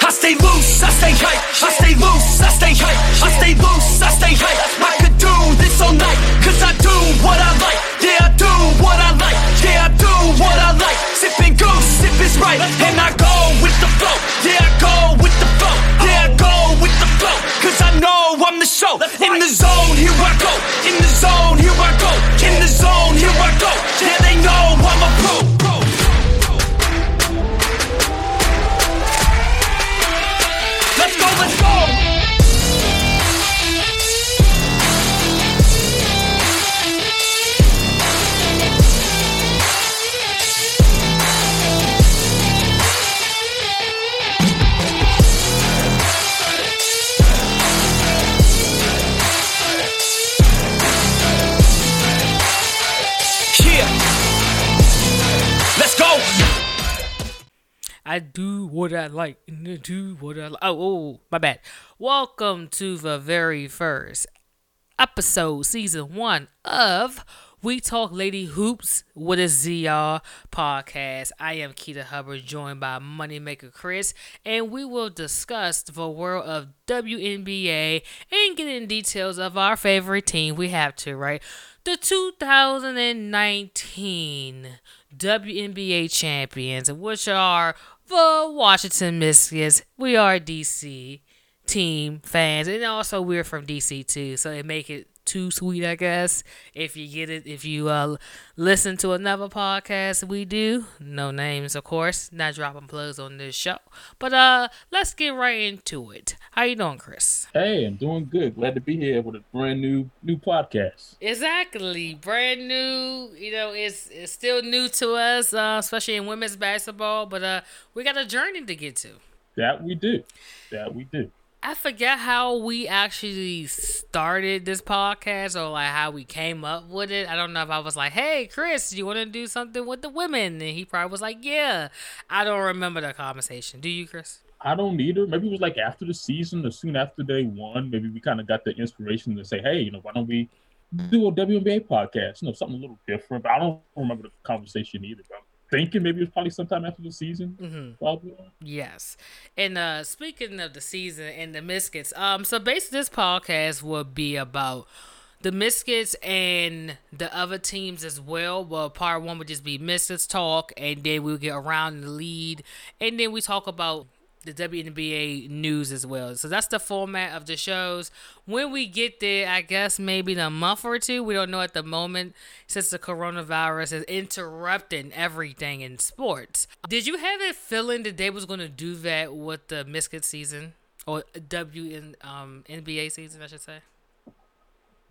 I stay loose, I stay hype. I stay loose, I stay hype. I stay loose, I stay hype. I could do this all night, cause I do what I like. Yeah, I do what I like. Yeah, I do what I like. Sipping goose, sip is right. And I go with the flow. Yeah, I go with the flow. Yeah, I go with the flow. Cause I know I'm the show. In the zone, here I go. In the zone, here I go. In the zone, here I go. Yeah, they know I'm a pro. Let's go, let's go. I do what I like I do what I like. Oh, oh, my bad. Welcome to the very first episode, season one of We Talk Lady Hoops with a ZR podcast. I am Keita Hubbard, joined by Moneymaker Chris, and we will discuss the world of WNBA and get in details of our favorite team. We have to, right? The 2019 WNBA champions, which are the Washington Mystics. We are DC team fans, and also we're from DC too, so it make it too sweet, I guess. If you get it, if you uh listen to another podcast we do, no names, of course, not dropping plugs on this show. But uh, let's get right into it. How you doing, Chris? Hey, I'm doing good. Glad to be here with a brand new new podcast. Exactly, brand new. You know, it's it's still new to us, uh, especially in women's basketball. But uh, we got a journey to get to. That we do. That we do. I forget how we actually started this podcast or like how we came up with it. I don't know if I was like, "Hey, Chris, do you want to do something with the women?" And he probably was like, "Yeah." I don't remember the conversation. Do you, Chris? I don't either. Maybe it was like after the season or soon after they won. Maybe we kind of got the inspiration to say, hey, you know, why don't we do a WNBA podcast? You know, something a little different. But I don't remember the conversation either. Thinking maybe it was probably sometime after the season. Mm-hmm. Probably. Yes. And uh speaking of the season and the Mystics, um, so basically this podcast will be about the Mystics and the other teams as well. Well, part one would just be Mystics talk, and then we'll get around the lead, and then we talk about the WNBA news as well. So that's the format of the shows. When we get there, I guess maybe in a month or two, we don't know at the moment since the coronavirus is interrupting everything in sports. Did you have a feeling that they was going to do that with the Mystic season or WN um NBA season, I should say?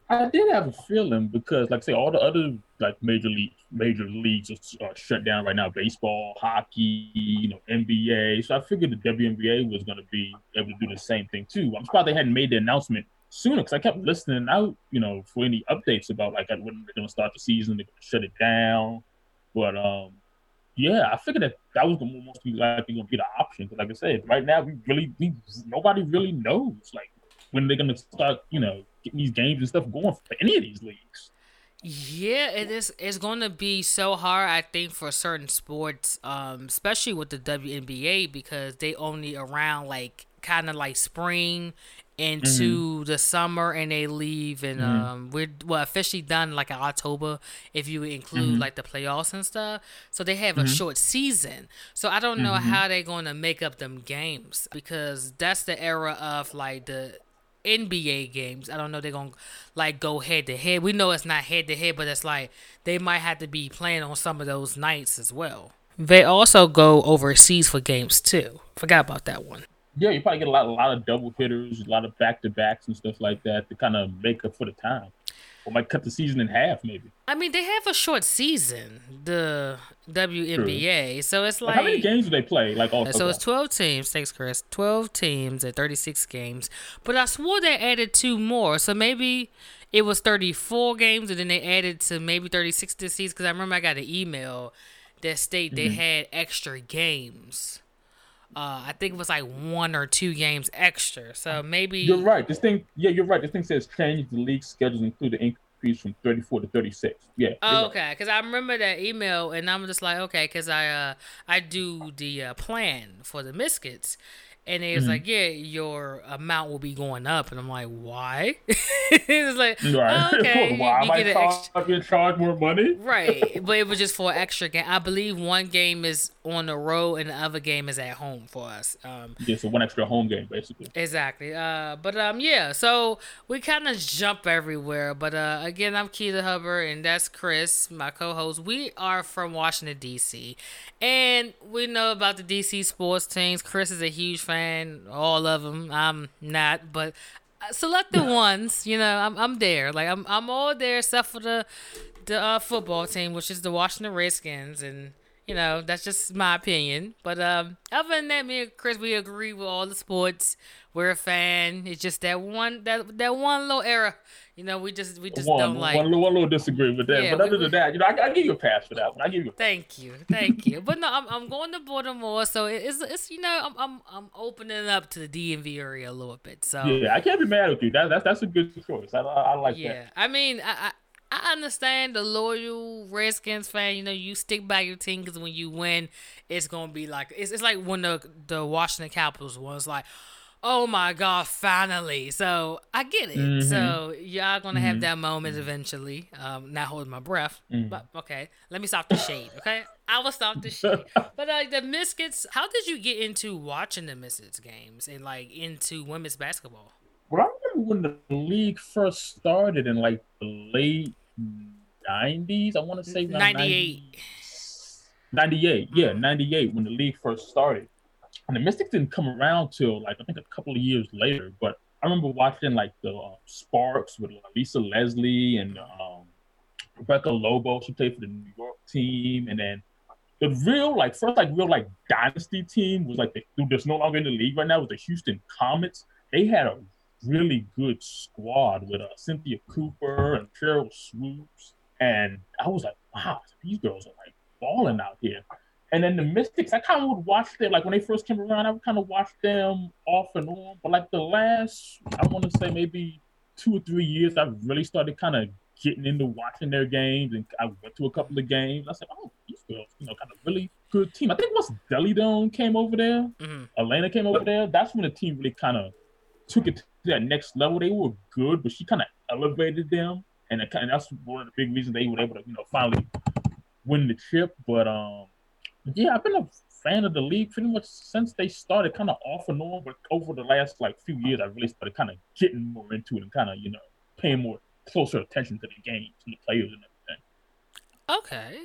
I did have a feeling because, like I say, all the other like major league major leagues are, shut down right now. Baseball, hockey, you know, NBA. So I figured the WNBA was going to be able to do the same thing too. I'm surprised they hadn't made the announcement sooner because I kept listening out, you know, for any updates about like when they're going to start the season, they're going to shut it down. But um, yeah, I figured that that was the most likely going to be the option. Because like I said, right now we really we nobody really knows like when they're going to start, you know, getting these games and stuff going for any of these leagues. Yeah, it is. It's going to be so hard, I think, for certain sports, um, especially with the WNBA, because they only around like kind of like spring into mm-hmm. the summer, and they leave, and mm-hmm. um, we're well officially done like in October if you include mm-hmm. like the playoffs and stuff. So they have a short season. So I don't know how they're going to make up them games because that's the era of like the NBA games. I don't know they're gonna like go head to head. We know it's not head to head, but it's like they might have to be playing on some of those nights as well. They also go overseas for games too. Forgot about that one. Yeah, you probably get a lot, a lot of double hitters, a lot of back to backs and stuff like that to kind of make up for the time. Or might cut the season in half, maybe. I mean, they have a short season, the WNBA, so it's like How many games do they play? Like all So it's 12 teams. Thanks, Chris. 12 teams at 36 games. But I swore they added two more. So maybe it was 34 games and then they added to maybe 36 this season. Because I remember I got an email that state they mm-hmm. had extra games. Uh, I think it was like one or two games extra. So maybe. You're right. This thing, yeah, you're right. This thing says change the league schedules include the increase from 34 to 36. Yeah. Oh, okay, because I remember that email, and I'm just like, okay, because I uh I do the uh, plan for the Mystics, And they was Mhm. like, yeah, your amount will be going up. And I'm like, why? it's like, Right. oh, okay, Why you, I you get charged, extra. being charged more money? Right, but it was just for an extra game. I believe one game is on the road and the other game is at home for us. Um, Yeah, so one extra home game basically. Exactly. Uh, but um, yeah. So we kind of jump everywhere. But uh, again, I'm Keita Hubbard, and that's Chris, my co-host. We are from Washington D.C., and we know about the D.C. sports teams. Chris is a huge fan, all of them. I'm not, but selected ones. You know, I'm I'm there. Like I'm I'm all there except for the the uh, football team, which is the Washington Redskins, and you know that's just my opinion. But um, other than that, me and Chris, we agree with all the sports. We're a fan. It's just that one that that one little era. You know, we just we just one, don't like. one, little- one little disagree with that, Yeah, but we- other than that, you know, I, I give you a pass for that one. I give you. A, Thank you, thank you. But no, I'm, I'm going to Baltimore, so it's it's you know I'm I'm I'm opening up to the DMV area a little bit. So yeah, I can't be mad with you. That, that's that's a good choice. I, I, I like Yeah, that. Yeah, I mean, I, I I understand the loyal Redskins fan. You know, you stick by your team because when you win, it's gonna be like it's it's like when the the Washington Capitals was like. Oh my God! Finally, so I get it. Mhm. So y'all gonna have Mhm. that moment eventually. Um, not holding my breath, Mhm. but okay. Let me stop the shade. Okay, I will stop the shade. But uh, the Mystics. How did you get into watching the Mystics games and like into women's basketball? Well, I remember when the league first started in like the late '90s. I want to say 98. 98, yeah, Mhm. 98 when the league first started. And the Mystics didn't come around till like I think a couple of years later. But I remember watching like the uh, Sparks with Lisa Leslie and um, Rebecca Lobo. She played for the New York team, and then the real like first like real like dynasty team was like the dude that's no longer in the league right now was the Houston Comets. They had a really good squad with uh, Cynthia Cooper and Sheryl Swoopes, and I was like, wow, these girls are like balling out here. And then the Mystics, I kind of would watch them like when they first came around. I would kind of watch them off and on, but like the last, I want to say maybe two or three years, I really started kind of getting into watching their games, and I went to a couple of games. I said, oh, these girls, you know, kind of really good team. I think once Delle Donne came over there, hmm Elena came over there. That's when the team really kind of took it to that next level. They were good, but she kind of elevated them, and, it, and that's one of the big reasons they were able to, you know, finally win the chip. But um, yeah, I've been a fan of the league pretty much since they started, kind of off and on. But over the last like few years, I really started kind of getting more into it and kind of, you know, paying more closer attention to the games and the players and everything. Okay.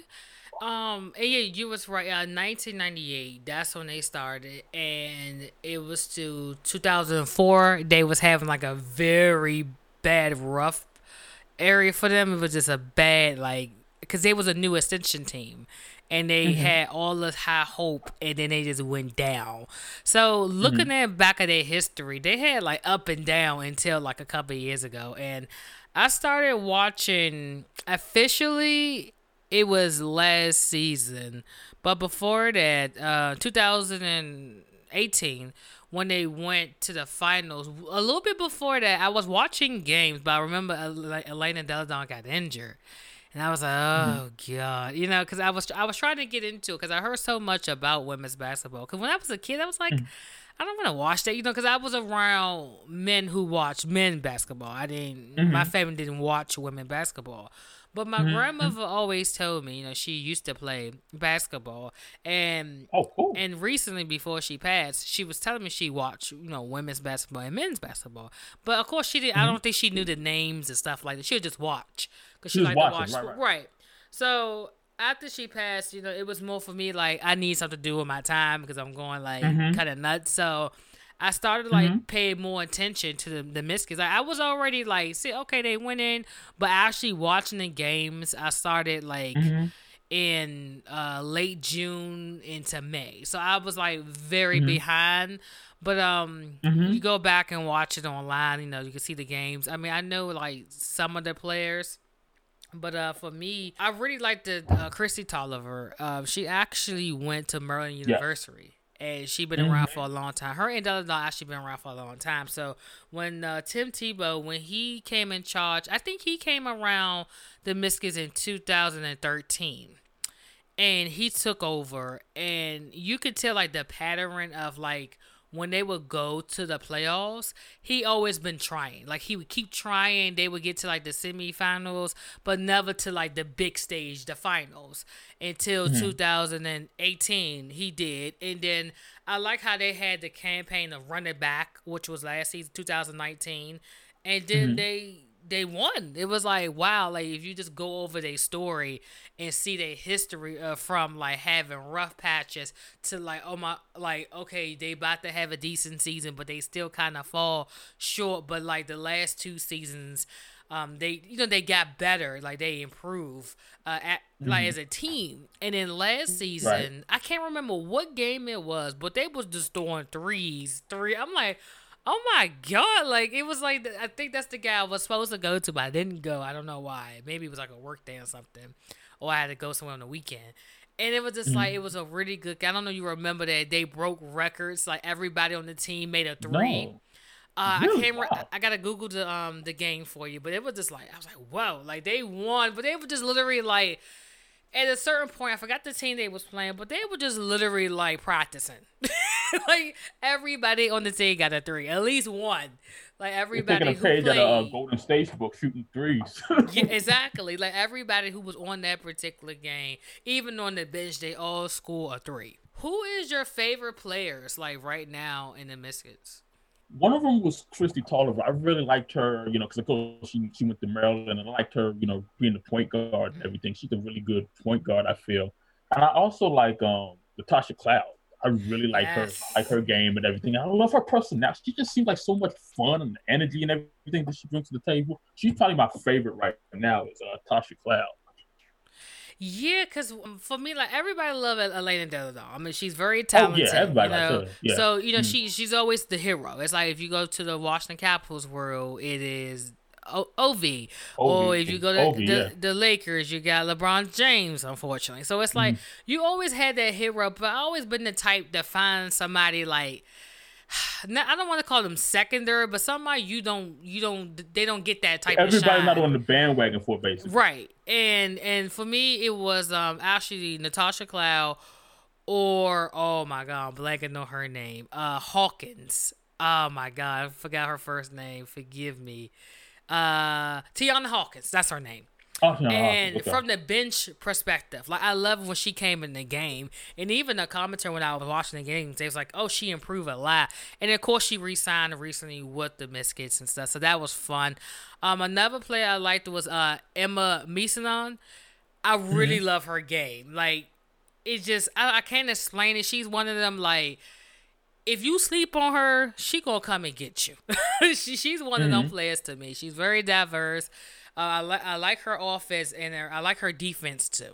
Um, and yeah, you was right. Uh, 1998. That's when they started, and it was to 2004. They was having like a very bad, rough area for them. It was just a bad like because they was a new ascension team. And they had all this high hope, and then they just went down. So looking at back at their history, they had like up and down until like a couple of years ago. And I started watching officially it was last season, but before that, uh, 2018, when they went to the finals, a little bit before that, I was watching games, but I remember Elena Delle Donne got injured. And I was like, mm-hmm. oh god, you know, because I was I was trying to get into it because I heard so much about women's basketball. Because when I was a kid, I was like, mm-hmm. I don't want to watch that, you know, because I was around men who watched men basketball. I didn't, my mm-hmm. family didn't watch women basketball. But my grandmother always told me, you know, she used to play basketball, and Oh, cool. and recently before she passed, she was telling me she watched, you know, women's basketball and men's basketball. But of course, she did. not I don't think she knew the names and stuff like that. She would just watch because she, She liked to watch. watching, right, right. So after she passed, you know, it was more for me like I need something to do with my time because I'm going like Mhm. kind of nuts. So I started like Mhm. paying more attention to the the Mystics. Like, I was already like, see, okay, they went in, but actually watching the games, I started like Mhm. in uh, late June into May. So I was like very Mhm. behind. But um, Mhm. you go back and watch it online. You know, you can see the games. I mean, I know like some of the players. But uh, for me, I really like the uh, Kristi Toliver. Uh, she actually went to Maryland University, and she been around for a long time. Her and Delle Donne actually been around for a long time. So when uh, Tim Thibault, when he came in charge, I think he came around the Mystics in 2013 and he took over and you could tell like the pattern of like when they would go to the playoffs, he always been trying. Like he would keep trying. They would get to like the semifinals, but never to like the big stage, the finals. Until Mm-hmm. 2018, he did. And then I like how they had the campaign of running back, which was last season, 2019, and then Mm-hmm. they they won. It was like wow, like if you just go over their story and see their history uh, from like having rough patches to like oh my like okay they about to have a decent season but they still kind of fall short. But like the last two seasons, um they you know they got better like they improve uh at, like as a team. And then last season I can't remember what game it was, but they was just throwing threes, three. I'm like. Oh my god! Like it was like I think that's the guy I was supposed to go to, but I didn't go. I don't know why. Maybe it was like a work day or something, or I had to go somewhere on the weekend. And it was just like it was a really good. I don't know. You remember that they broke records. Like everybody on the team made a three. No. Uh, Really? I can't. Wow. I gotta Google the um the game for you, but it was just like I was like, whoa, like they won, but they were just literally like at a certain point, I forgot the team they was playing, but they were just literally like practicing. like everybody on the team got a three, at least one. Like everybody taking a who page played. out of uh, Golden State's book, shooting threes. yeah, exactly. Like everybody who was on that particular game, even on the bench, they all score a three. Who is your favorite players like right now in the Mystics? One of them was Kristi Toliver. I really liked her, you know, because of course she, she went to Maryland, and I liked her, you know, being the point guard and everything. She's a really good point guard, I feel. And I also like um Natasha Cloud. I really like Yes. her, I like her game and everything. I love her personality. She just seems like so much fun and energy and everything that she brings to the table. She's probably my favorite right now is uh, Tasha Cloud. Yeah, because for me, like everybody love Elena Delle Donne. I mean, she's very talented. Oh yeah, everybody you know? Yeah. So you know, Mm. she she's always the hero. It's like if you go to the Washington Capitals world, it is o- Ov. Or if you go to Ovi, the, yeah. the Lakers, you got LeBron James. Unfortunately, so it's like Mm-hmm. you always had that hero, but I always been the type to find somebody like. I don't want to call them secondary, but somebody you don't you don't they don't get that type of Everybody's not on the bandwagon for basically. Right. And and for me it was um actually Natasha Cloud or oh my god, I'm blanking on her name. Uh Hawkins. Oh my god, I forgot her first name. Forgive me. Uh Tianna Hawkins, that's her name. And okay. from the bench perspective, like I love when she came in the game, and even the commentator when I was watching the games, they was like, "Oh, she improved a lot." And of course, she re-signed recently with the Mystics and stuff, so that was fun. Um, another player I liked was uh Emma Meesseman. I really Mm-hmm. love her game. Like, it's just I, I can't explain it. She's one of them like if you sleep on her, she gonna come and get you. she, she's one of them players to me. She's very diverse. Uh, I like I like her offense and her, I like her defense too.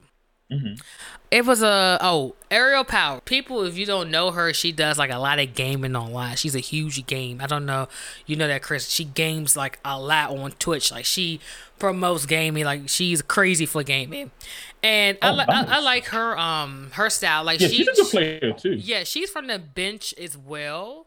It was a oh Aerial Power. People, if you don't know her, she does like a lot of gaming online. She's a huge game. I don't know, you know that Chris. She games like a lot on Twitch. Like she promotes gaming. Like she's crazy for gaming, and I, Oh, li- I, I like her um her style. Like yeah, she, she's a player too. yeah, she's from the bench as well.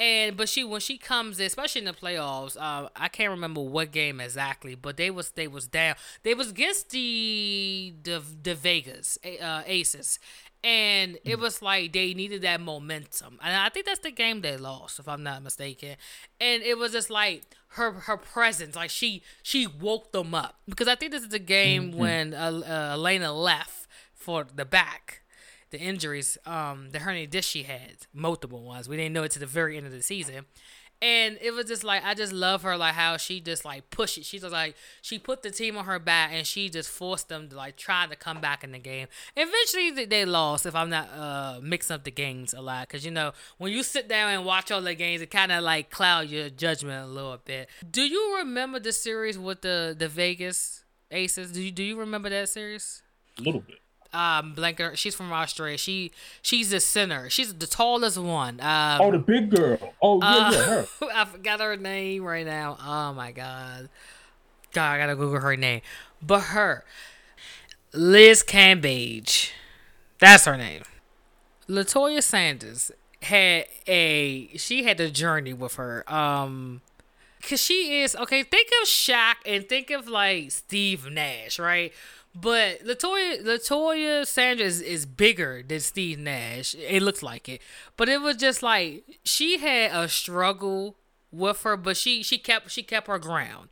And but she when she comes, in, especially in the playoffs, uh, I can't remember what game exactly, but they was they was down. They was against the the the Vegas uh, Aces, and it was like they needed that momentum, and I think that's the game they lost, if I'm not mistaken. And it was just like her her presence, like she she woke them up. Because I think this is the game when uh, uh, Elena left for the back the injuries, um, the hernia disc she had, multiple ones. We didn't know it to the very end of the season. And it was just like I just love her like how she just like push it. Just like she put the team on her back and she just forced them to like try to come back in the game. Eventually they- they lost if I'm not uh mixing up the games a lot because you know when you sit down and watch all the games it kind of like cloud your judgment a little bit. Do you remember the series with the the Vegas Aces? Do you do you remember that series? A little bit. Um blanket she's from Australia. She she's the center. She's the tallest one. Um Oh, the big girl. Oh yeah, uh, yeah, her. I forgot her name right now. Oh my god. God, I gotta Google her name. But her. Liz Cambage. That's her name. Latoya Sanders had a she had a journey with her. Um Cause she is okay. Think of Shaq and think of like Steve Nash, right? But Latoya Latoya Sandra is, is bigger than Steve Nash. It looks like it. But it was just like she had a struggle with her, but she she kept she kept her ground.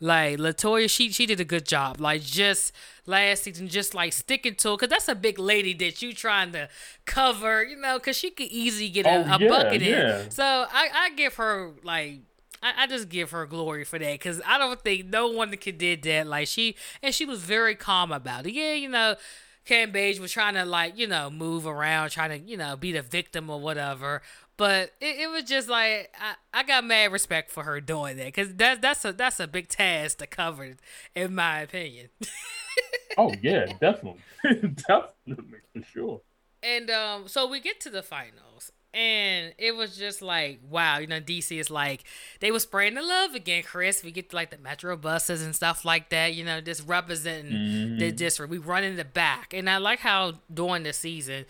Like Latoya, she she did a good job. Like just last season, just like sticking to it, cause that's a big lady that you trying to cover, you know, cause she could easily get a, Oh, a yeah, bucket yeah. in. So I I give her like. I, I just give her glory for that because I don't think no one could did that. Like she and she was very calm about it. Yeah, you know, Cambage was trying to like you know move around, trying to you know be the victim or whatever. But it, it was just like I, I got mad respect for her doing that because that's that's a that's a big task to cover, in my opinion. Oh yeah, definitely, definitely for sure. And um, so we get to the finals, and it was just like, wow, you know, DC is like they were spraying the love again, Chris. We get like the Metro buses and stuff like that, you know, just representing the district. We run in the back, and I like how during the season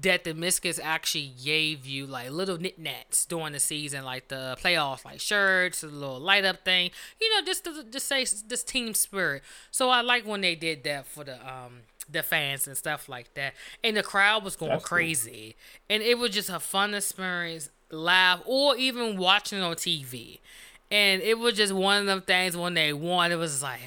that the Mystics actually gave you like little knickknacks during the season, like the playoffs, like shirts, a little light up thing, you know, just to just say this team spirit. So I like when they did that for the um the fans and stuff like that. And the crowd was going That's cool. crazy. And it was just a fun experience live or even watching on TV. And it was just one of them things when they won, it was like,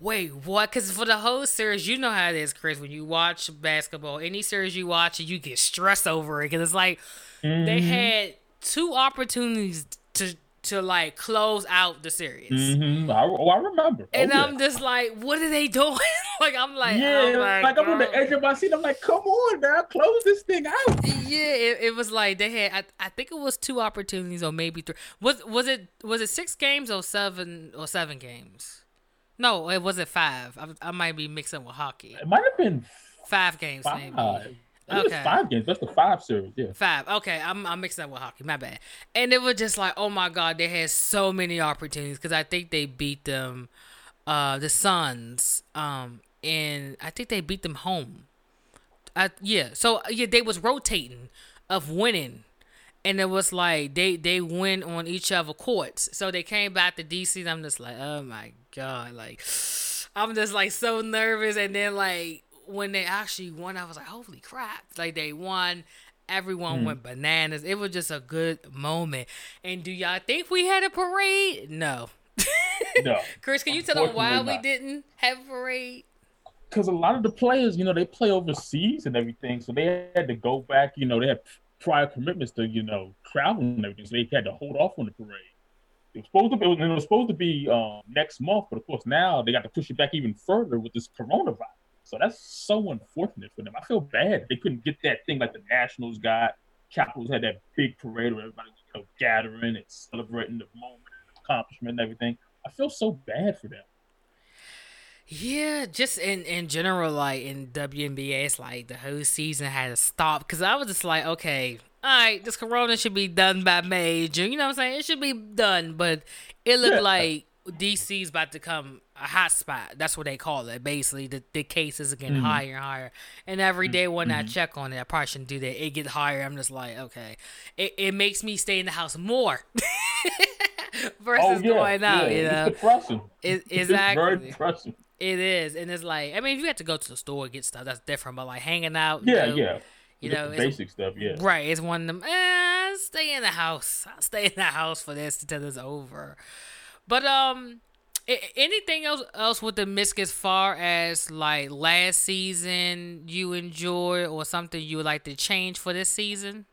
wait, what? Because for the whole series, you know how it is, Chris. When you watch basketball, any series you watch, you get stressed over it. Because it's like they mm-hmm. had two opportunities to to like close out the series. hmm I, oh, I remember. And oh. I'm just like, what are they doing? like I'm like, yeah, oh like I'm on the edge of my seat. I'm like, come on, now, close this thing out. Yeah, it, it was like they had. I, I think it was two opportunities or maybe three. Was was it was it six games or seven or seven games? No, it wasn't five. I, I might be mixing with hockey. It might have been Five games five. maybe. Okay. five games. That's the five series. Yeah. Five. Okay, I'm I'm mixing up with hockey. My bad. And it was just like, oh my god, they had so many opportunities because I think they beat them, uh, the Suns, um, and I think they beat them home. I yeah. So yeah, they was rotating of winning. And it was like they they win on each other courts. So they came back to DC. I'm just like, oh my god, like I'm just like so nervous. And then like when they actually won, I was like, holy crap! Like they won. Everyone went bananas. It was just a good moment. And do y'all think we had a parade? No. No. Chris, can you tell them why Unfortunately we didn't have a parade? because a lot of the players, you know, they play overseas and everything, so they had to go back. You know, they had prior commitments to, you know, travel and everything, so they had to hold off on the parade. It was supposed to be, it was, it was supposed to be um, next month, but of course now they got to push it back even further with this coronavirus. So that's so unfortunate for them. I feel bad they couldn't get that thing like the Nationals got. Capitals had that big parade where everybody was you know, gathering and celebrating the moment, accomplishment, and everything. I feel so bad for them. Yeah, just in in general, like in WNBA, it's like the whole season had to stop because I was just like, okay, all right, this Corona should be done by May, June. You know what I'm saying? It should be done, but it looked Yeah. like DC's about to come a hot spot. That's what they call it. Basically, the, the cases are getting higher and higher. And every day when I check on it, I probably shouldn't do that. It gets higher. I'm just like, okay, it, it makes me stay in the house more versus going out. You know, it's depressing. It- It's very depressing. it is, and it's like I mean, if you have to go to the store and get stuff, that's different. But like hanging out, Yeah, you know, yeah. you know, basic stuff. Yeah. right? It's one of them. Eh, stay in the house. I'll stay in the house for this until it's over. But um, anything else else with the Misk as far as like last season you enjoyed or something you would like to change for this season?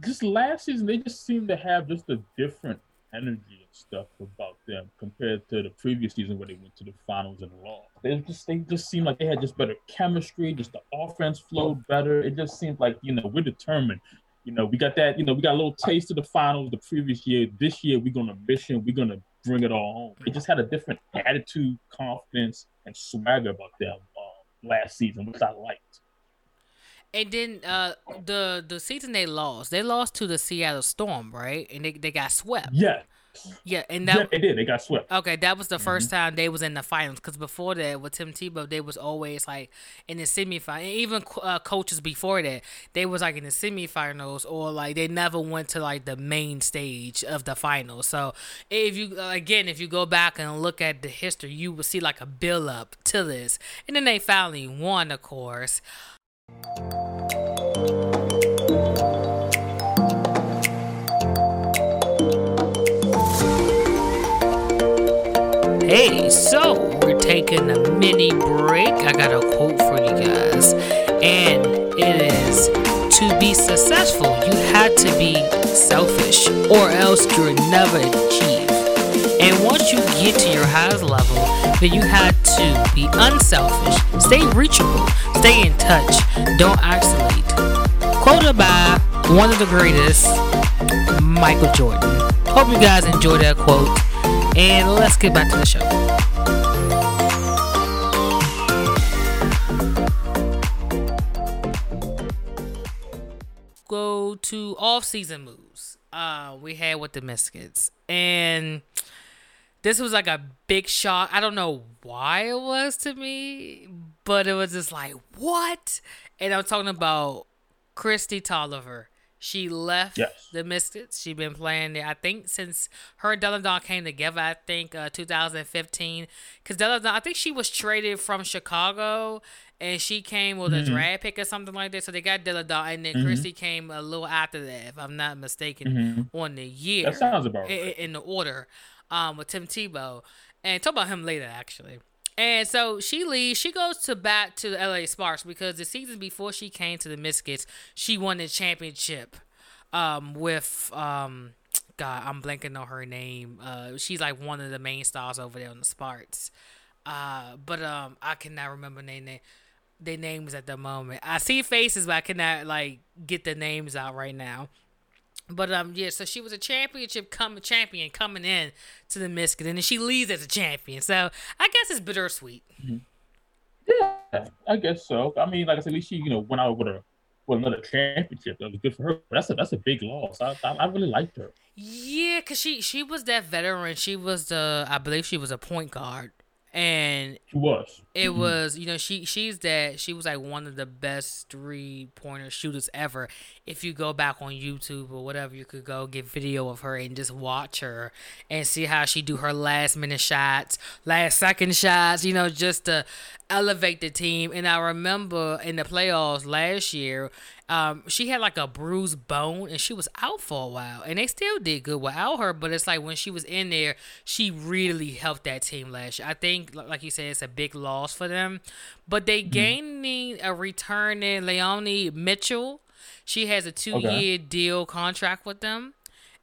Just last season, they just seemed to have just a different energy and stuff about them compared to the previous season where they went to the finals and lost. They just they just seemed like they had just better chemistry. Just the offense flowed better. It just seemed like you know we're determined. You know we got that. You know we got a little taste of the finals the previous year. This year we're gonna mission. We're gonna bring it all home. They just had a different attitude, confidence, and swagger about them uh, last season, which I liked. And then uh, the the season they lost, they lost to the Seattle Storm, right? And they they got swept. Yeah, Yeah, and Yeah, that they did. They got swept. okay, that was the 1st Mm-hmm. time they was in the finals. Because before that, with Tim Thibault, they was always like in the semifinal. And even uh, coaches before that, they was like in the semifinals or like they never went to like the main stage of the finals. So if you again, if you go back and look at the history, you will see like a build up to this, and then they finally won, of course. Hey, so we're taking a mini break. I got a quote for you guys, and it is To be successful, you had to be selfish, or else you'll never achieve. And once you get to your highest level, then you had to be unselfish, stay reachable, stay in touch, don't isolate. Quoted by one of the greatest, Michael Jordan. Hope you guys enjoy that quote. And let's get back to the show. Go to off-season moves. Uh, we had with the Mystics, and this was like a big shock. I don't know why it was to me, but it was just like what? And I'm talking about Kristi Toliver. She left Yes. the Mystics. She been playing there, I think, since her and Delle Donne came together. I think uh, 2015, because Delle Donne, I think she was traded from Chicago, and she came with a draft pick or something like that. So they got Delle Donne, and then Kristi came a little after that, if I'm not mistaken, on the year. That sounds about right. in the order um, with Tim Thibault. And talk about him later, actually. And so she leaves. She goes to back to the LA Sparks because the season before she came to the Mystics, she won the championship um, with um, God. I'm blanking on her name. Uh, she's like one of the main stars over there on the Sparks. Uh, but um, I cannot remember their name. Their names at the moment. I see faces, but I cannot like get the names out right now. But um, yeah, so she was a championship come champion coming in to the Mystic, and then she leaves as a champion. So I guess it's bittersweet. Yeah, I guess so. I mean, like I said, at least she, you know, went out with a with another championship. That was good for her. But that's a that's a big loss. I I, I really liked her. Yeah, cause she she was that veteran. She was the I believe she was a point guard, and She was. It was you know she she's that she was like one of the best three pointer shooters ever. If you go back on YouTube or whatever, you could go get video of her and just watch her and see how she do her last minute shots, last second shots. You know, just to elevate the team. And I remember in the playoffs last year. Um, she had like a bruised bone and she was out for a while and they still did good without her but it's like when she was in there she really helped that team last year i think like you said it's a big loss for them but they gaining a returning Leilani Mitchell she has a two-year deal contract with them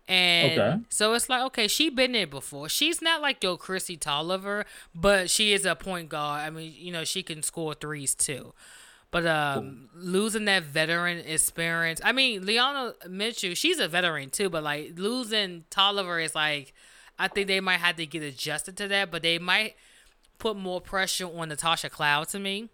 and Okay. so it's like, okay, she been there before. She's not like your Chrissy Toliver, but she is a point guard. I mean, you know, she can score threes too. But um, losing that veteran experience, I mean, Leilani Mitchell, she's a veteran too, but like losing Toliver is like, I think they might have to get adjusted to that, but they might put more pressure on Natasha Cloud to me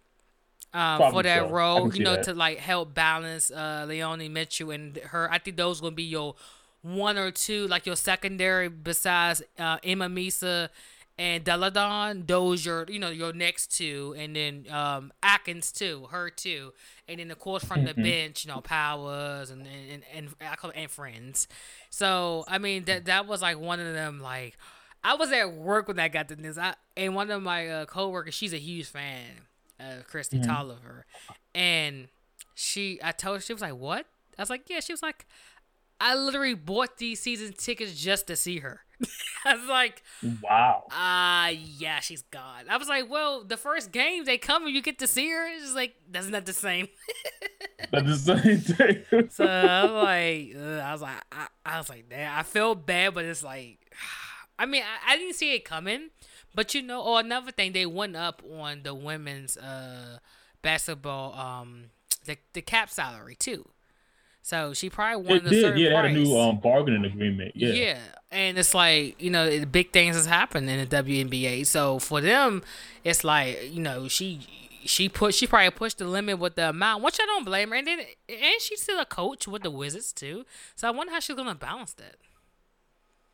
um, for that so. Role, you know, that. to like help balance uh, Leilani Mitchell and her. I think those gonna be your one or two, like your secondary besides uh, Emma Misa and Delle Donne. Those your you know your next two, and then um, Atkins too, her too, and then of course from Mm-hmm. the bench, you know Powers and and, and I call it and friends. So I mean that that was like one of them like. I was at work when I got the news. I and one of my uh, coworkers, she's a huge fan of Kristi Toliver, and she, I told her she was like, "What?" I was like, "Yeah." She was like, "I literally bought these season tickets just to see her." I was like, Wow. "Ah, yeah, she's gone." I was like, "Well, the first game they come and you get to see her." It's like that's not the same. That's the same thing. So I'm like, I was like, I, I was like, damn, I felt bad, but it's like, I mean, I, I didn't see it coming, but you know, or another thing, they went up on the women's uh basketball um the the cap salary too. So she probably won. it a did. Yeah, they had a new um bargaining agreement. Yeah. Yeah. And it's like, you know, big things has happened in the WNBA. So for them, it's like, you know, she she put she probably pushed the limit with the amount, which I don't blame her. And then and she's still a coach with the Wizards too. So I wonder how she's gonna balance that.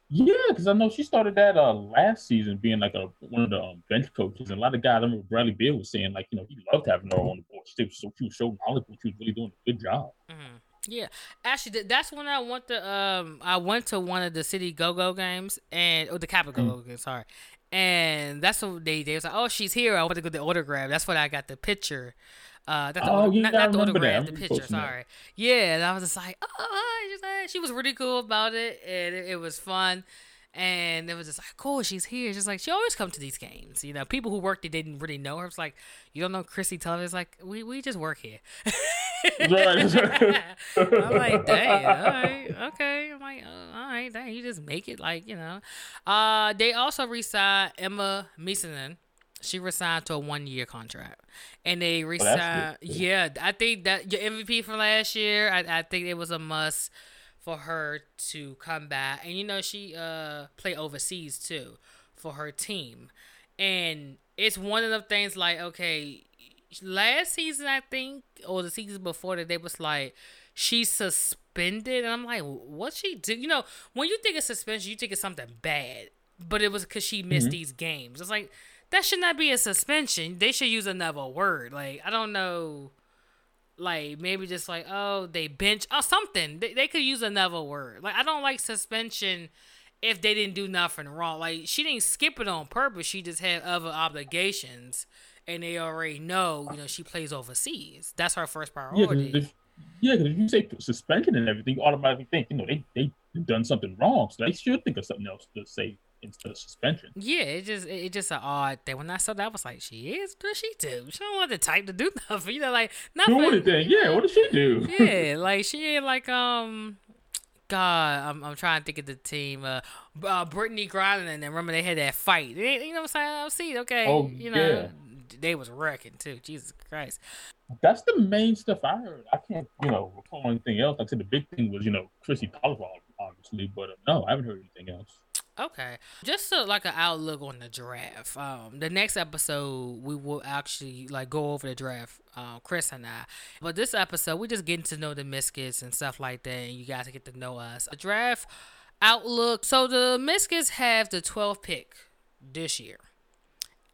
Yeah, because I know she started that uh last season being like a one of the um, bench coaches, and a lot of guys. I remember Bradley Beal was saying like you know he loved having her on the board. She was so she was so knowledgeable. She was really doing a good job. Mm-hmm. Yeah, actually, that's when I went to um I went to one of the City Go Go games and or the Capital Go Go mm. games. Sorry, and that's what they they was like, oh she's here. I want to go to the autograph. That's when I got the picture. Uh, that's oh, the, not, not the autograph, the picture. Sorry. Yeah, and I was just like, oh, she was really cool about it, and it, it was fun and it was just like, cool, she's here. She's like, she always come to these games. You know, people who worked there didn't really know her. It's like, you don't know Chrissy Toliver. It's like, we, we just work here. I'm like, dang, all right, okay. I'm like, uh, all right, dang, you just make it like, you know. Uh, they also resigned Emma Meesseman. She resigned to a one year contract. And they oh, resigned, yeah, I think that your MVP from last year, I, I think it was a must for her to come back. And you know, she uh play overseas too for her team. And it's one of the things like, okay, last season I think, or the season before that, they was like, she suspended. And I'm like, what she do? You know, when you think of suspension, you think of something bad. But it was because she missed mm-hmm. these games. It's like that should not be a suspension. They should use another word. Like I don't know. Like maybe just like oh they bench or something. They, they could use another word. Like i don't like suspension if they didn't do nothing wrong. Like she didn't skip it on purpose. She just had other obligations and they already know you know she plays overseas. That's her first priority. yeah, yeah, because if you say suspension and everything, you automatically think, you know, they they done something wrong, so they should think of something else to say instead of suspension. Yeah, it just it just an odd thing. When I saw that, I was like, she is. What does she do? She don't want the type to do nothing. You know, like nothing. Yeah, what does she do? yeah, like she ain't like um. God, I'm, I'm trying to think of the team. Uh, uh Brittney Griner and remember they had that fight. They, you know what I'm saying? I see. Okay, oh, you know, yeah. they was wrecking too. Jesus Christ. That's the main stuff I heard. I can't, you know, recall anything else. Like I said, the big thing was, you know, Chrissy Toliver, obviously, but uh, no, I haven't heard anything else. Okay, just so like an outlook on the draft. Um, the next episode we will actually like go over the draft, uh, Chris and I. But this episode we're just getting to know the Mystics and stuff like that, and you guys get to know us. A draft outlook. So the Mystics have the 12th pick this year.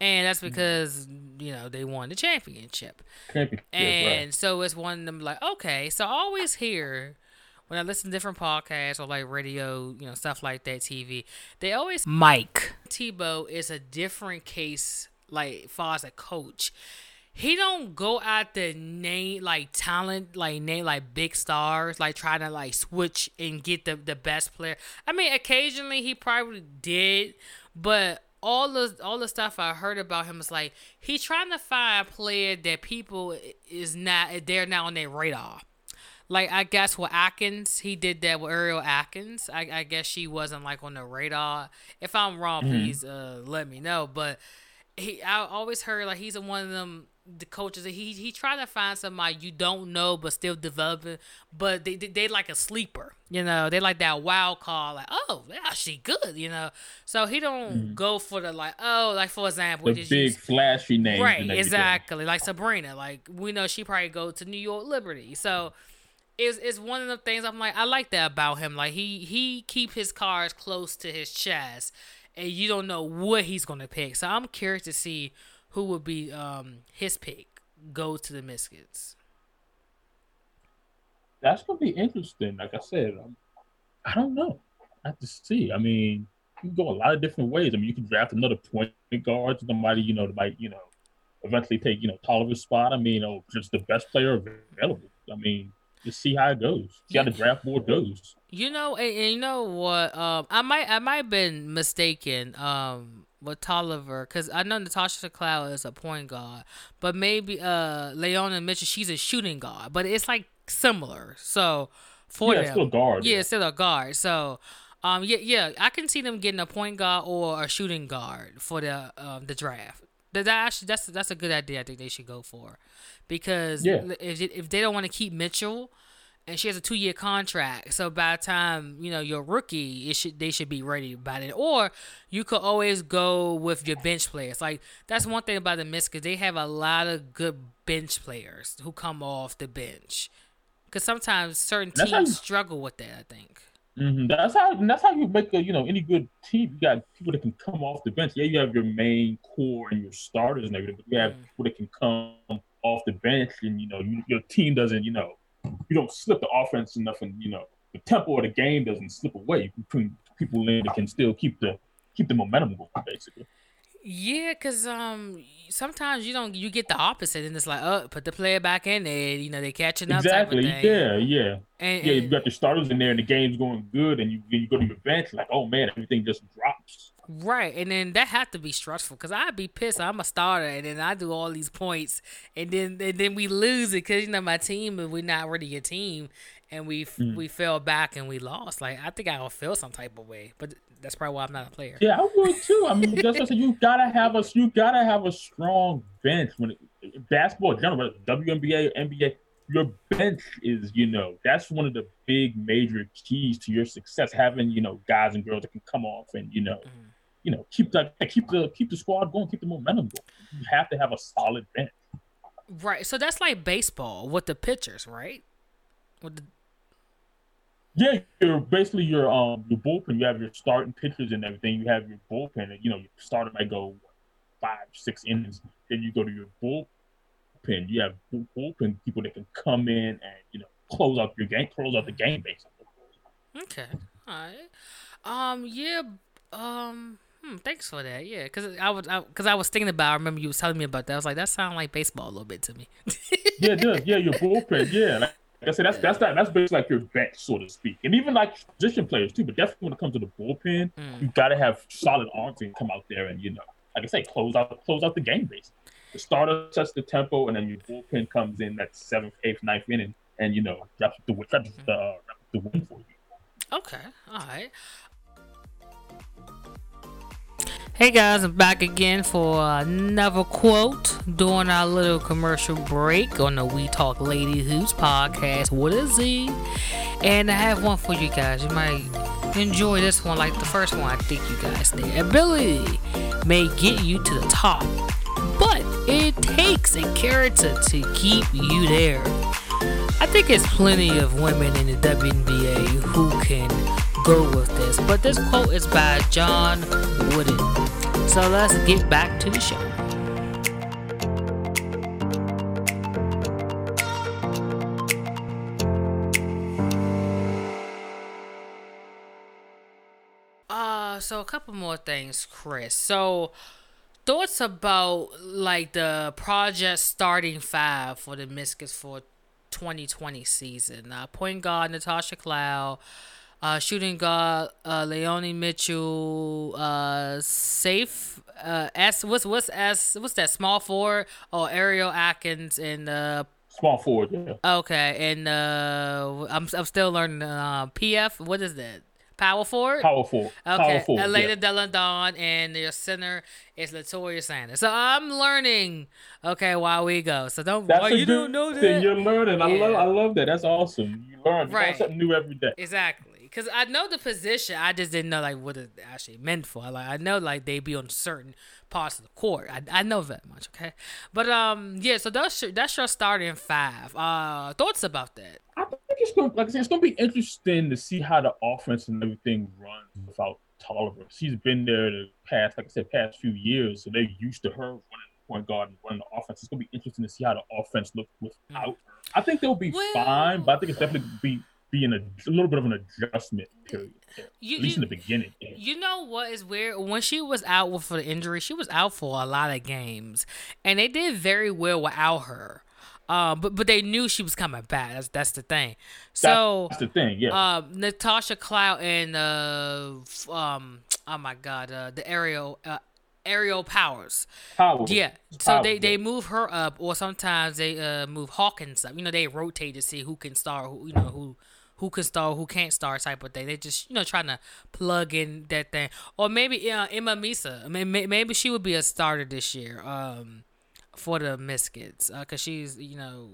And that's because, you know, they won the championship. championship and right. so it's one of them like, okay, so I always hear when I listen to different podcasts or like radio, you know, stuff like that, TV, they always Mike Thibault is a different case, like far as a coach. He don't go out the name like talent, like name like big stars, like trying to like switch and get the the best player. I mean, occasionally he probably did, but all the all the stuff I heard about him is like he's trying to find a player that people is not they're not on their radar. Like I guess with Atkins, he did that with Ariel Atkins. I, I guess she wasn't like on the radar. If I'm wrong, mm-hmm. please uh, let me know. But he, I always heard like he's one of them the coaches. He he tried to find somebody you don't know but still developing. But they they, they like a sleeper. You know, they like that wild call. Like oh yeah, she good. You know, so he don't mm-hmm. go for the like oh like for example the big use, flashy name. Right, exactly. Like Sabrina. Like we know she probably go to New York Liberty. So is is one of the things I'm like I like that about him. Like he he keep his cards close to his chest, and you don't know what he's gonna pick. So I'm curious to see who would be um his pick. Go to the Mystics. That's gonna be interesting. Like I said, um, I don't know. I have to see. I mean, you can go a lot of different ways. I mean, you can draft another point guard, somebody you know that might you know eventually take you know Toliver's spot. I mean, know, just the best player available. I mean, just see how it goes. See how the draft board goes. You know, and, and you know what? Um, I might I might have been mistaken. Um, with Toliver, because I know Natasha Cloud is a point guard, but maybe uh Leilani Mitchell she's a shooting guard, but it's like similar. So for yeah, them, still guard. Yeah, yeah, still a guard. So. Um yeah yeah I can see them getting a point guard or a shooting guard for the um the draft. That, that actually that's that's a good idea. I think they should go for because yeah. if if they don't want to keep Mitchell, and she has a two year contract, so by the time you know you're rookie, it should they should be ready about it. Or you could always go with your bench players. Like that's one thing about the Mets, because they have a lot of good bench players who come off the bench. Because sometimes certain teams struggle with that. I think. Mm-hmm. That's how that's how you make a you know any good team. You got people that can come off the bench. Yeah, you have your main core and your starters and everything, but you have people that can come off the bench, and you know you, your team doesn't you know you don't slip the offense enough, and you know the tempo of the game doesn't slip away. You can people in that can still keep the keep the momentum going, basically. Yeah, cause um sometimes you don't you get the opposite and it's like oh put the player back in there you know they catching up exactly yeah yeah. And, yeah you got the starters in there and the game's going good and you you go to your bench like oh man everything just drops. Right and then that had to be stressful because I'd be pissed I'm a starter and then I do all these points and then and then we lose it because you know my team and we're not really a team and we mm. we fell back and we lost like I think I would feel some type of way but that's probably why I'm not a player. Yeah, I would too. I mean, what I said. You gotta have a you gotta have a strong bench when it, basketball, general, WNBA, NBA. Your bench is, you know, that's one of the big major keys to your success. Having, you know, guys and girls that can come off and, you know, mm-hmm. you know, keep the keep the keep the squad going, keep the momentum going. You have to have a solid bench. Right. So that's like baseball with the pitchers, right? With the yeah, you're basically your um your bullpen. You have your starting pitchers and everything. You have your bullpen. And, you know, your starter might go five, six innings. Then you go to your bullpen. You have bullpen people that can come in and you know close out your game, close out the game basically. Okay, all right. Um, yeah. Um. Hmm, thanks for that. Yeah, because I was because I, I, was thinking about. I remember you was telling me about that. I was like, that sounds like baseball a little bit to me. yeah, it does. Yeah, your bullpen. Yeah, like, like I said, that's that's that, that's basically like your bench, so to speak, and even like position players too. But definitely when it comes to the bullpen, mm. you gotta have solid arms and come out there and you know, like I say, close out close out the game base. The starter sets the tempo, and then your bullpen comes in that seventh, eighth, ninth inning, and you know, that's the wraps the, uh, the win for you. Okay, all right. Hey guys, I'm back again for another quote during our little commercial break on the We Talk Lady Hoops podcast. What is it? And I have one for you guys. You might enjoy this one like the first one I think you guys did. Ability may get you to the top, but it takes a character to keep you there. I think there's plenty of women in the WNBA who can go with this, but this quote is by John Wooden. So let's get back to the show. Uh, so a couple more things, Chris. So, thoughts about like the project starting five for the Mystics for 2020 season. Uh, point guard Natasha Cloud, uh, shooting guard uh, Leilani Mitchell, uh, safe uh, S. What's what's S? What's that? Small forward or oh, Ariel Atkins and uh. Small forward, yeah. Okay, and uh, I'm I'm still learning uh, PF. What is that? Power forward? Power forward. Okay. Power forward, Elena yeah. Delle Donne and your center is Latoya Sanders. So I'm learning. Okay, while we go. So don't. That's oh, you don't know that. You're learning. Yeah. I love. I love that. That's awesome. You learn. You right. learn something new every day. Exactly because I know the position. I just didn't know like what it actually meant for. Like I know like they be on certain parts of the court. I, I know that much. Okay, but um yeah. So that's your, that's your starting five. Uh, thoughts about that? I think it's gonna like I said, it's gonna be interesting to see how the offense and everything runs without Toliver. She's been there the past, like I said, past few years, so they're used to her running point guard and running the offense. It's gonna be interesting to see how the offense looks without her. I think they'll be well, fine, but I think it's definitely be being a, a little bit of an adjustment period. You, at least you, in the beginning. You know what is weird? When she was out with for the injury, she was out for a lot of games, and they did very well without her. Uh, but but they knew she was coming back. That's that's the thing. So that's the thing. Yeah. Uh, Natasha Cloud and uh, um, oh my God, uh, the Aerial uh, Aerial Powers. Powers. Yeah. So Powers, they, they move her up, or sometimes they uh move Hawkins up. You know, they rotate to see who can start, who you know who who can start, who can't start type of thing. They just you know trying to plug in that thing, or maybe uh, Emma Meesseman, maybe she would be a starter this year um, for the because uh, she's you know.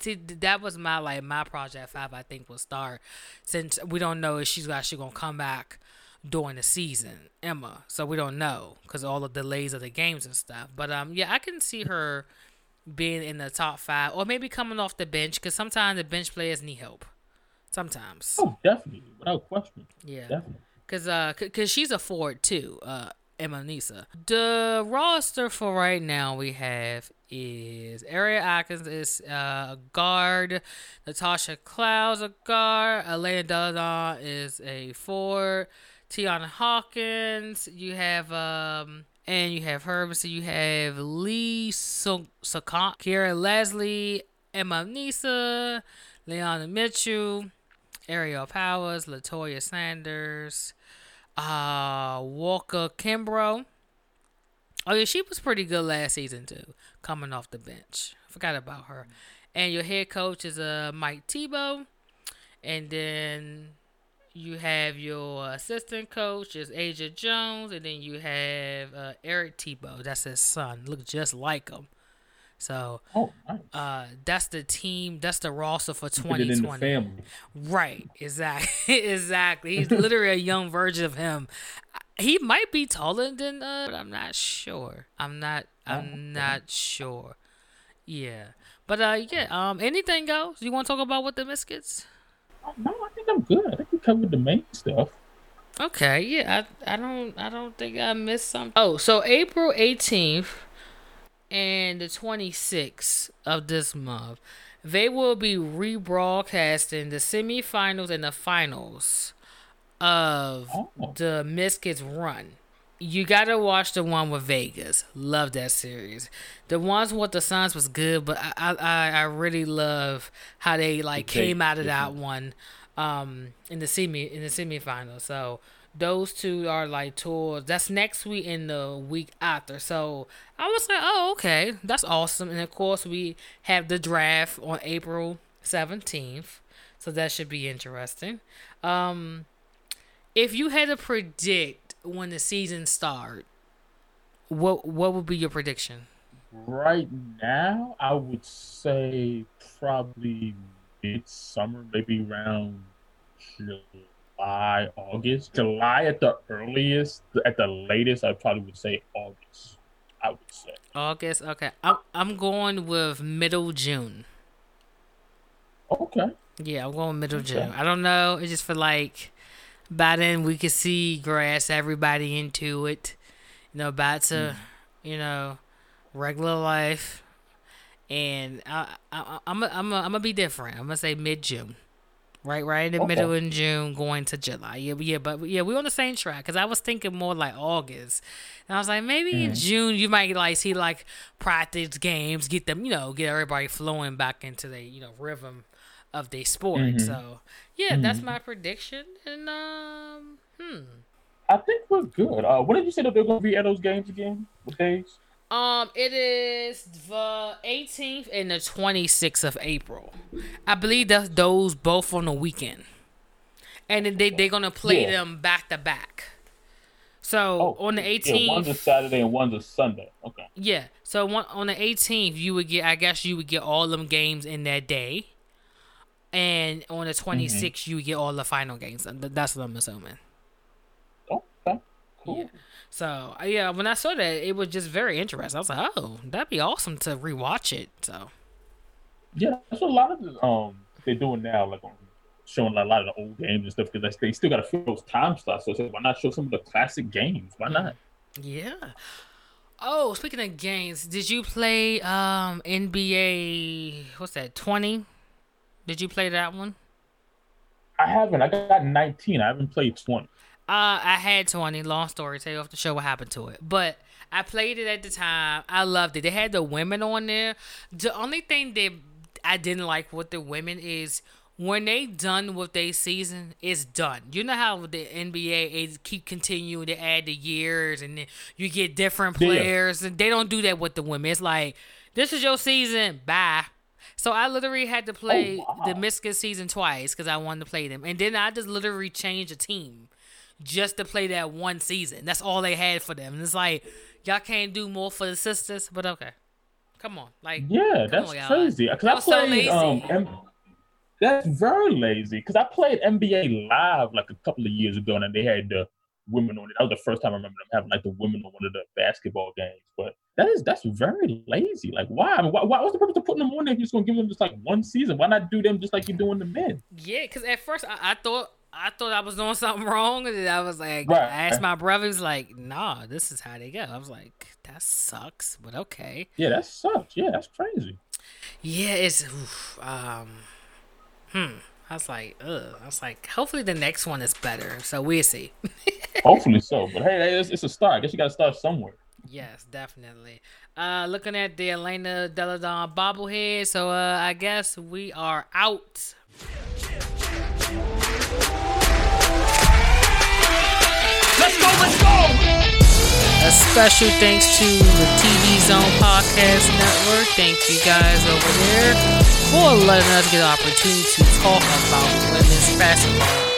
See, that was my like my project five. I think will start since we don't know if she's actually gonna come back during the season, Emma. So we don't know because all the delays of the games and stuff. But um, yeah, I can see her being in the top five, or maybe coming off the bench because sometimes the bench players need help sometimes. Oh, definitely, without question. Yeah. Definitely. Cause uh, c- cause she's a forward too. Uh, Emma Meesseman. The roster for right now we have is Ariel Atkins is uh, a guard, Natasha Clouds a guard, Elena Delle Donne is a forward, Tianna Hawkins. You have um. And you have her, so you have Lee Sakant, Kiara Leslie, Emma Meesseman, Leilani Mitchell, Aerial Powers, Latoya Sanders, uh, Walker Kimbrough. Oh yeah, she was pretty good last season too, coming off the bench. Forgot about her. And your head coach is uh Mike Thibault, and then you have your assistant coach is Asjha Jones, and then you have uh, Eric Thibault. That's his son. Look just like him. So Oh, nice. uh, that's the team. That's the roster for Put it twenty in the twenty. family. Right, exactly, exactly. He's literally a young version of him. He might be taller than, uh, but I'm not sure. I'm not. I'm okay. not sure. Yeah, but uh, yeah. Um, anything else you want to talk about with the biscuits? Oh, no, I think I'm good. I think we covered the main stuff. Okay, yeah. I I don't I don't think I missed something. Oh, so April eighteenth and the twenty sixth of this month, they will be rebroadcasting the semifinals and the finals of Oh. the Mystics run. You gotta watch the one with Vegas. Love that series. The ones with the Suns was good, but I I, I- really love how they like The came out of that one um in the semi in the semifinal. So those two are like tours. That's next week and the week after. So I was like, oh okay, that's awesome. And of course we have the draft on April seventeenth. So that should be interesting. Um if you had to predict when the season start, what what would be your prediction? Right now, I would say probably midsummer, maybe around July, August. July at the earliest, at the latest, I probably would say August. I would say. August. Okay, I'm I'm going with middle June. Okay. Yeah, I'm going middle Okay. June. I don't know. It's just for like by then we could see grass, everybody into it. You know, back to hmm. you know regular life, and I, I I'm a, I'm a, I'm gonna be different. I'm gonna say mid June. Right, right in the Okay. middle in June, going to July. Yeah, but yeah, but yeah, we're on the same track. Cause I was thinking more like August, and I was like, maybe in June you might like see like practice games, get them, you know, get everybody flowing back into the you know rhythm of their sport. Mhm. So yeah, that's my prediction. And um, hmm. I think we're good. Uh, what did you say that they're going to be at those games again? What days? Um, it is the 18th and the 26th of April. I believe that those both on the weekend, and then they they're gonna play Yeah. them back to back. So on the 18th, Yeah, one's a Saturday and one's a Sunday. Okay. Yeah. So one on the 18th, you would get. I guess you would get all them games in that day, and on the 26th, you would get all the final games. That's what I'm assuming. Okay. Cool. Yeah. So yeah, when I saw that, it was just very interesting. I was like, oh, that'd be awesome to rewatch it. So Yeah, that's what a lot of the, um they're doing now, like on showing a lot of the old games and stuff because they still got to fill those time slots. So, I said, why not show some of the classic games? Why not? yeah. Oh, speaking of games, did you play um NBA? What's that? Twenty? Did you play that one? I haven't. I got 19. I haven't played 20. Uh, I had 20. Long story. Tell you off the show what happened to it. But I played it at the time. I loved it. They had the women on there. The only thing that I didn't like with the women is when they done with their season, it's done. You know how the NBA is keep continuing to add the years and then you get different Yeah. players and they don't do that with the women. It's like this is your season. Bye. So I literally had to play wow. the Michigan season twice because I wanted to play them, and then I just literally changed the team just to play that one season. That's all they had for them. And it's like y'all can't do more for the sisters, but okay, come on, like Yeah, that's on, crazy. Because I was so played. um, M- that's very lazy. Because I played NBA live like a couple of years ago, and they had the women on it. That was the first time I remember them having like the women on one of the basketball games. But that is that's very lazy. Like why? I mean, why, why what's the purpose of putting them on there if you're just gonna give them just like one season? Why not do them just like you're doing the men? Yeah, because at first I, I, thought I thought I was doing something wrong, and I was like, Right. I asked my brother, he was like, Nah, this is how they go. I was like, that sucks, but okay. Yeah, that sucks. Yeah, that's crazy. Yeah, it's oof, um, hmm. I was like, ugh. I was like, hopefully the next one is better. So we'll see. Hopefully so. But hey, it's, it's a start. I guess you got to start somewhere. Yes, definitely. Uh, looking at the Elena Delle Donne bobblehead, so uh, I guess we are out. Go, let's go. A special thanks to the TV Zone Podcast Network. Thank you guys over there for letting us get an opportunity to talk about women's basketball.